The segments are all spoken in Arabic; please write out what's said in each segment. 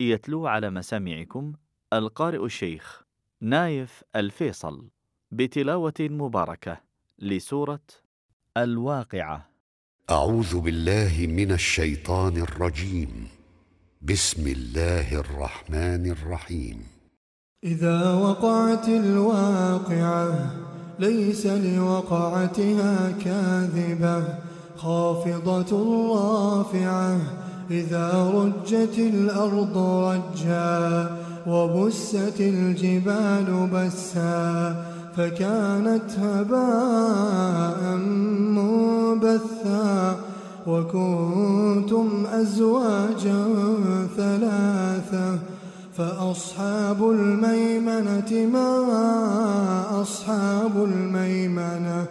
يتلو على مسامعكم القارئ الشيخ نايف الفيصل بتلاوة مباركة لسورة الواقعة. أعوذ بالله من الشيطان الرجيم. بسم الله الرحمن الرحيم. إذا وقعت الواقعة ليس لوقعتها كاذبة خافضة رافعة إذا رجت الأرض رجا وبست الجبال بسا فكانت هباء منبثا وكنتم أزواجا ثلاثة فأصحاب الميمنة ما أصحاب الميمنة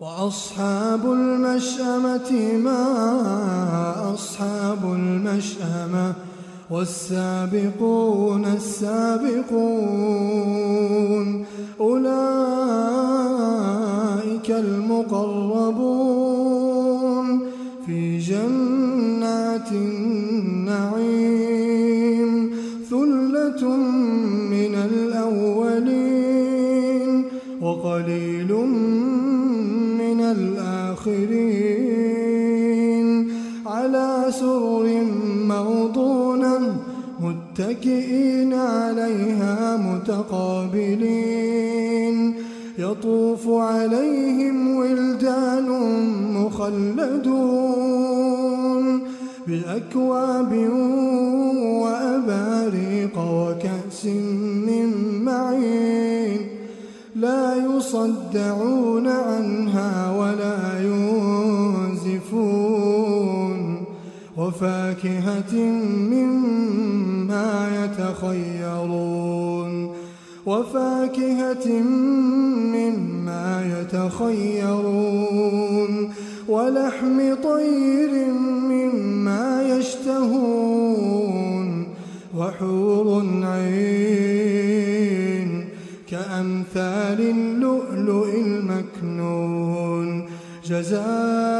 وأصحاب المشأمة ما أصحاب المشأمة والسابقون السابقون أولئك المقربون في جنات النعيم ثلة من الأولين وقليل الآخرين على سرر موضونة متكئين عليها متقابلين يطوف عليهم ولدان مخلدون بأكواب وأباريق وكأس من معين لا يصدعون عنها وفاكهة مما يتخيرون وفاكهة مما يتخيرون ولحم طير مما يشتهون وحور عين كأمثال اللؤلؤ المكنون جزاء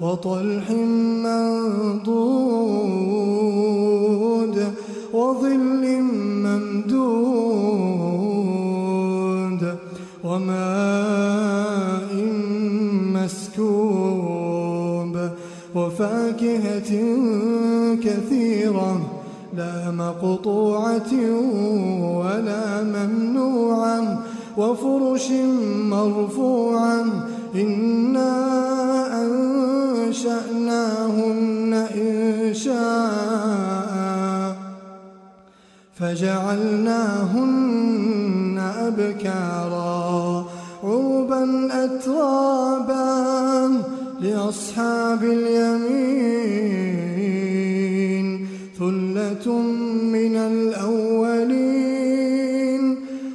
وطلح منضود وظل ممدود وماء مسكوب وفاكهة كثيرة لا مقطوعة ولا ممنوعة وفرش مرفوعة إنا فجعلناهن أبكارا. عربا أترابا لأصحاب اليمين. ثلة من الأولين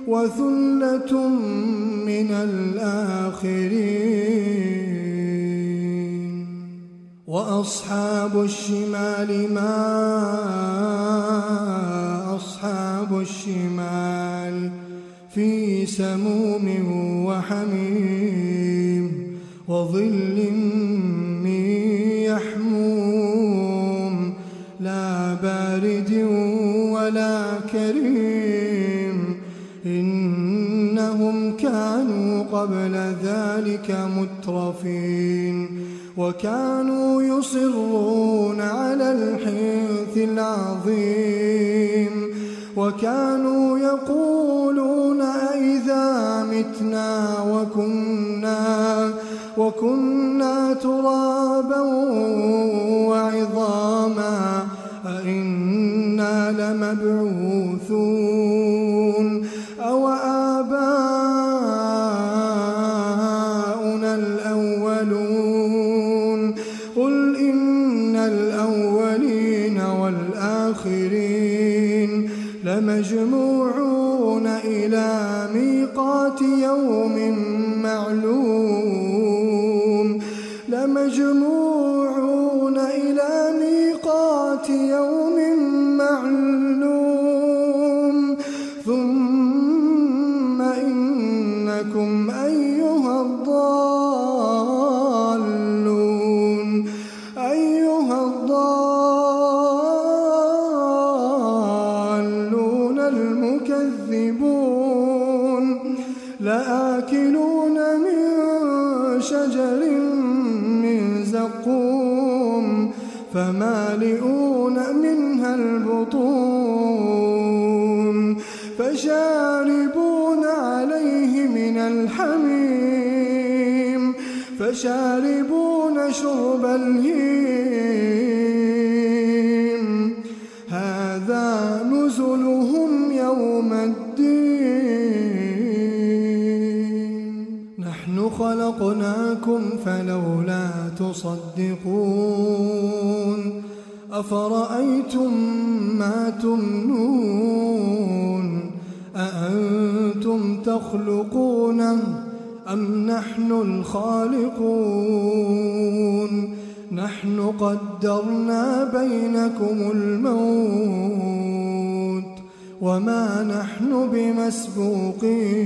وثلة من الآخرين. وأصحاب الشمال ما أصحاب الشمال في سموم وحميم وظل من يحموم لا بارد ولا كريم إنهم كانوا قبل ذلك مترفين وكانوا يصرون على الحنث العظيم وكانوا يقولون أئذا متنا وكنا وكنا ترابا وعظاما أئنا لمبعوثون أو آباؤنا الأولون قل إن الأولين والآخرين لمجموعون إلى ميقات يوم معلوم. فمالئون منها البطون فشاربون عليه من الحميم فشاربون شرب الهيم خلقناكم فلولا تصدقون أفرأيتم ما تمنون أأنتم تخلقونه أم نحن الخالقون نحن قدرنا بينكم الموت وما نحن بمسبوقين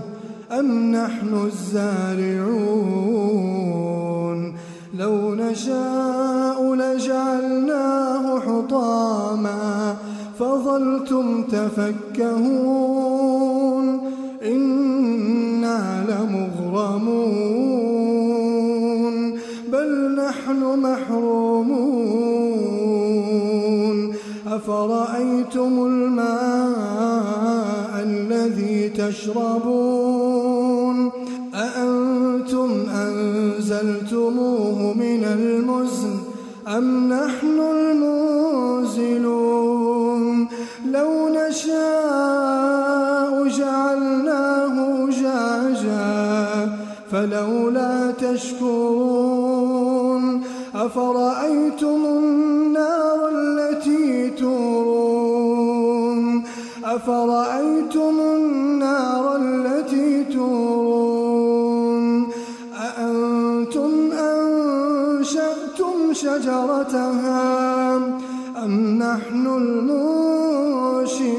أم نحن الزارعون؟ لو نشاء لجعلناه حطاما فظلتم تفكهون إنا لمغرمون بل نحن محرومون أفرأيتم الماء الذي تشربون؟ أأنتم أنزلتموه من المزن أم نحن المنزلون؟ لو نشاء جعلناه جاجا فلولا تشكرون. أفرأيتم النار التي تورون؟ أفرأيتم النار شجرتها أم نحن المنشئون؟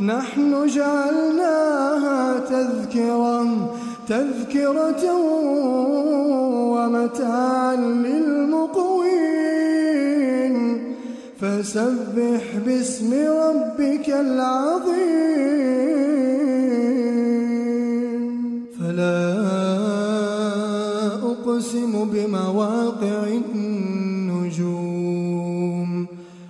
نحن جعلناها تذكرة تذكرة ومتاعا للمقوين. فسبح باسم ربك العظيم. أقسم بمواقع النجوم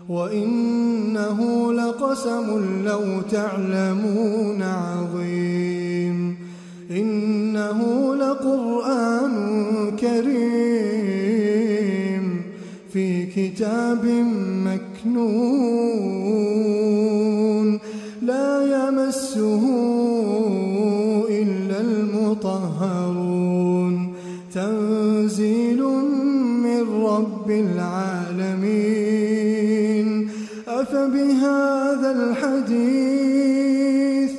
وإنه لقسم لو تعلمون عظيم إنه لقرآن كريم في كتاب مكنون العالمين أفبهذا الحديث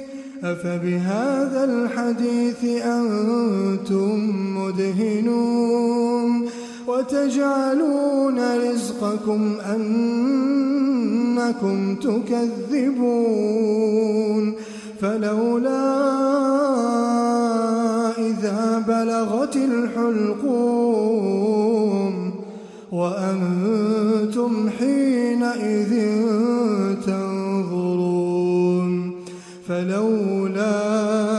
أفبهذا الحديث أنتم مدهنون. وتجعلون رزقكم أنكم تكذبون. فلولا إذا بلغت الحلقوم وأنتم حينئذ تنظرون فلولا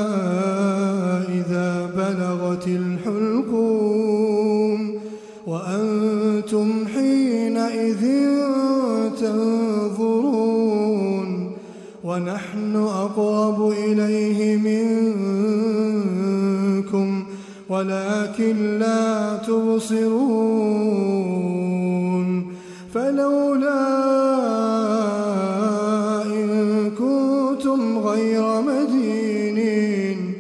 فلولا إن كنتم غير مدينين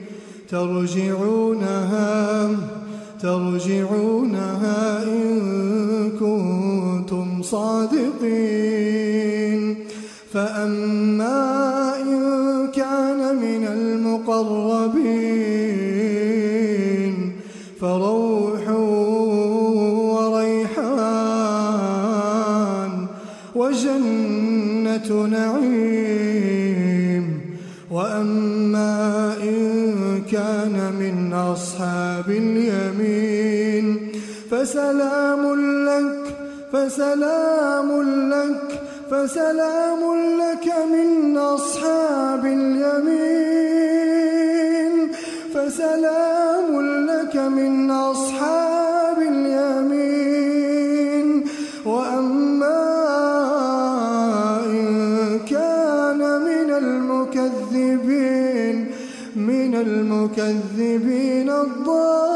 ترجعونها ترجعونها فسلام لك فسلام لك فسلام لك من أصحاب اليمين. فسلام لك من أصحاب اليمين. وأما إن كان من المكذبين من المكذبين الضالين.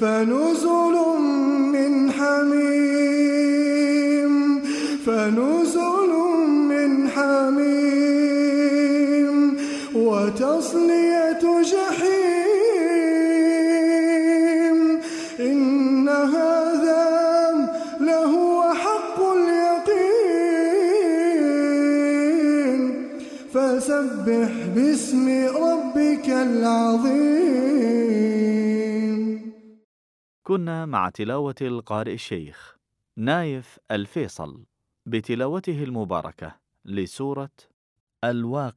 فنزل كنا مع تلاوة القارئ الشيخ نايف الفيصل بتلاوته المباركة لسورة الواقع